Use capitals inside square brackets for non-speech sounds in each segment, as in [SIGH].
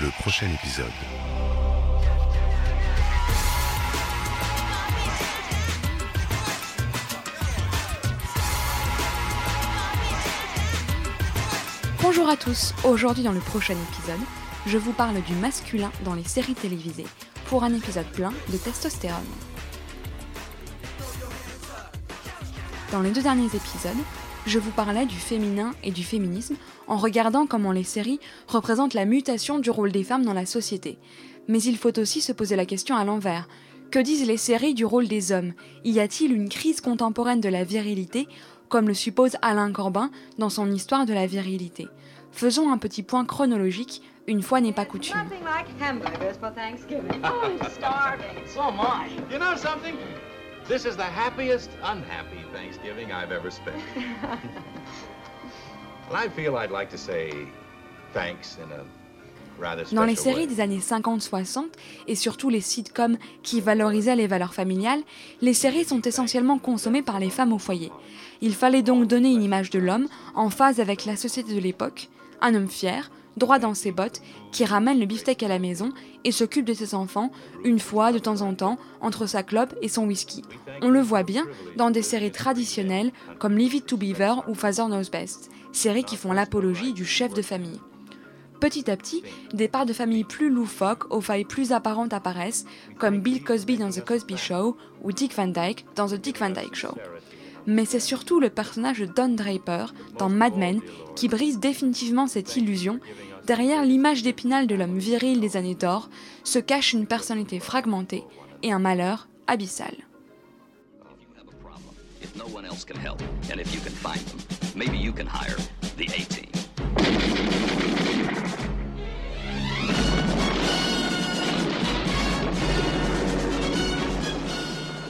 Le prochain épisode. Bonjour à tous, aujourd'hui dans le prochain épisode, je vous parle du masculin dans les séries télévisées pour un épisode plein de testostérone. Dans les deux derniers épisodes, je vous parlais du féminin et du féminisme en regardant comment les séries représentent la mutation du rôle des femmes dans la société. Mais il faut aussi se poser la question à l'envers. Que disent les séries du rôle des hommes? Y a-t-il une crise contemporaine de la virilité, comme le suppose Alain Corbin dans son Histoire de la virilité? Faisons un petit point chronologique, une fois n'est pas coutume. This is the happiest unhappy Thanksgiving I've ever spent. [LAUGHS] and I feel I'd like to say thanks in a rather special Dans les séries des années 50-60 et surtout les sitcoms qui valorisaient les valeurs familiales, les séries sont essentiellement consommées par les femmes au foyer. Il fallait donc donner une image de l'homme en phase avec la société de l'époque, un homme fier, droit dans ses bottes, qui ramène le beefsteak à la maison et s'occupe de ses enfants une fois de temps en temps entre sa clope et son whisky. On le voit bien dans des séries traditionnelles comme Leave It to Beaver ou Father Knows Best, séries qui font l'apologie du chef de famille. Petit à petit, des parts de famille plus loufoques, aux failles plus apparentes apparaissent, comme Bill Cosby dans The Cosby Show ou Dick Van Dyke dans The Dick Van Dyke Show. Mais c'est surtout le personnage de Don Draper dans Mad Men qui brise définitivement cette illusion. Derrière l'image d'épinal de l'homme viril des années d'or se cache une personnalité fragmentée et un malheur abyssal.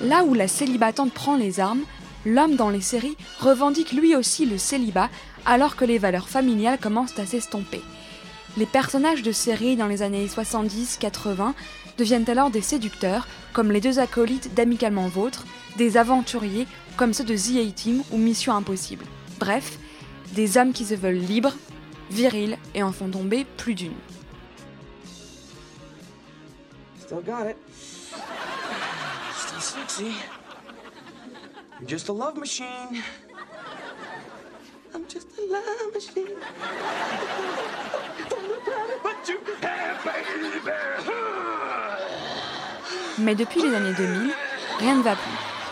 Là où la célibatante prend les armes, l'homme dans les séries revendique lui aussi le célibat alors que les valeurs familiales commencent à s'estomper. Les personnages de séries dans les années 70-80 deviennent alors des séducteurs, comme les deux acolytes d'Amicalement Vôtre, des aventuriers comme ceux de The A-Team ou Mission Impossible. Bref, des hommes qui se veulent libres, virils et en font tomber plus d'une. Still got it. Still sexy. Just a love machine. I'm just a love machine. Mais depuis les années 2000, rien ne va plus.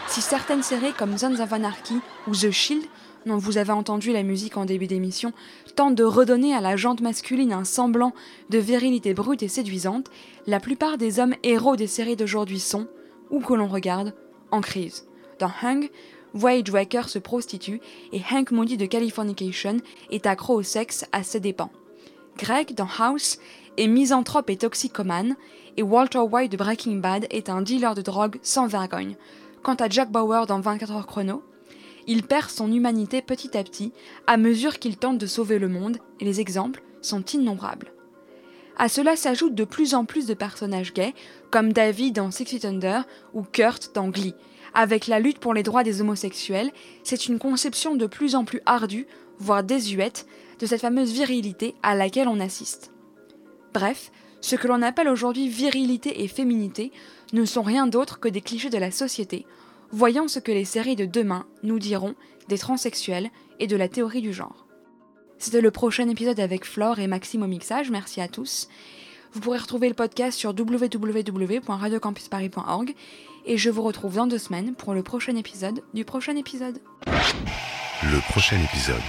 Si certaines séries comme Sons of Anarchy ou The Shield, dont vous avez entendu la musique en début d'émission, tentent de redonner à la jante masculine un semblant de virilité brute et séduisante, la plupart des hommes héros des séries d'aujourd'hui sont, ou que l'on regarde, en crise. Dans Hung, Wade Waker se prostitue et Hank Moody de Californication est accro au sexe à ses dépens. Greg, dans House, est misanthrope et toxicomane, et Walter White de Breaking Bad est un dealer de drogue sans vergogne. Quant à Jack Bauer dans 24 heures chrono, il perd son humanité petit à petit à mesure qu'il tente de sauver le monde, et les exemples sont innombrables. À cela s'ajoutent de plus en plus de personnages gays, comme David dans Six Feet Under ou Kurt dans Glee. Avec la lutte pour les droits des homosexuels, c'est une conception de plus en plus ardue, voire désuète, de cette fameuse virilité à laquelle on assiste. Bref, ce que l'on appelle aujourd'hui virilité et féminité ne sont rien d'autre que des clichés de la société, voyant ce que les séries de demain nous diront des transsexuels et de la théorie du genre. C'était le prochain épisode avec Flore et Maxime au mixage, merci à tous. Vous pourrez retrouver le podcast sur www.radiocampusparis.org et je vous retrouve dans deux semaines pour le prochain épisode du prochain épisode. Le prochain épisode.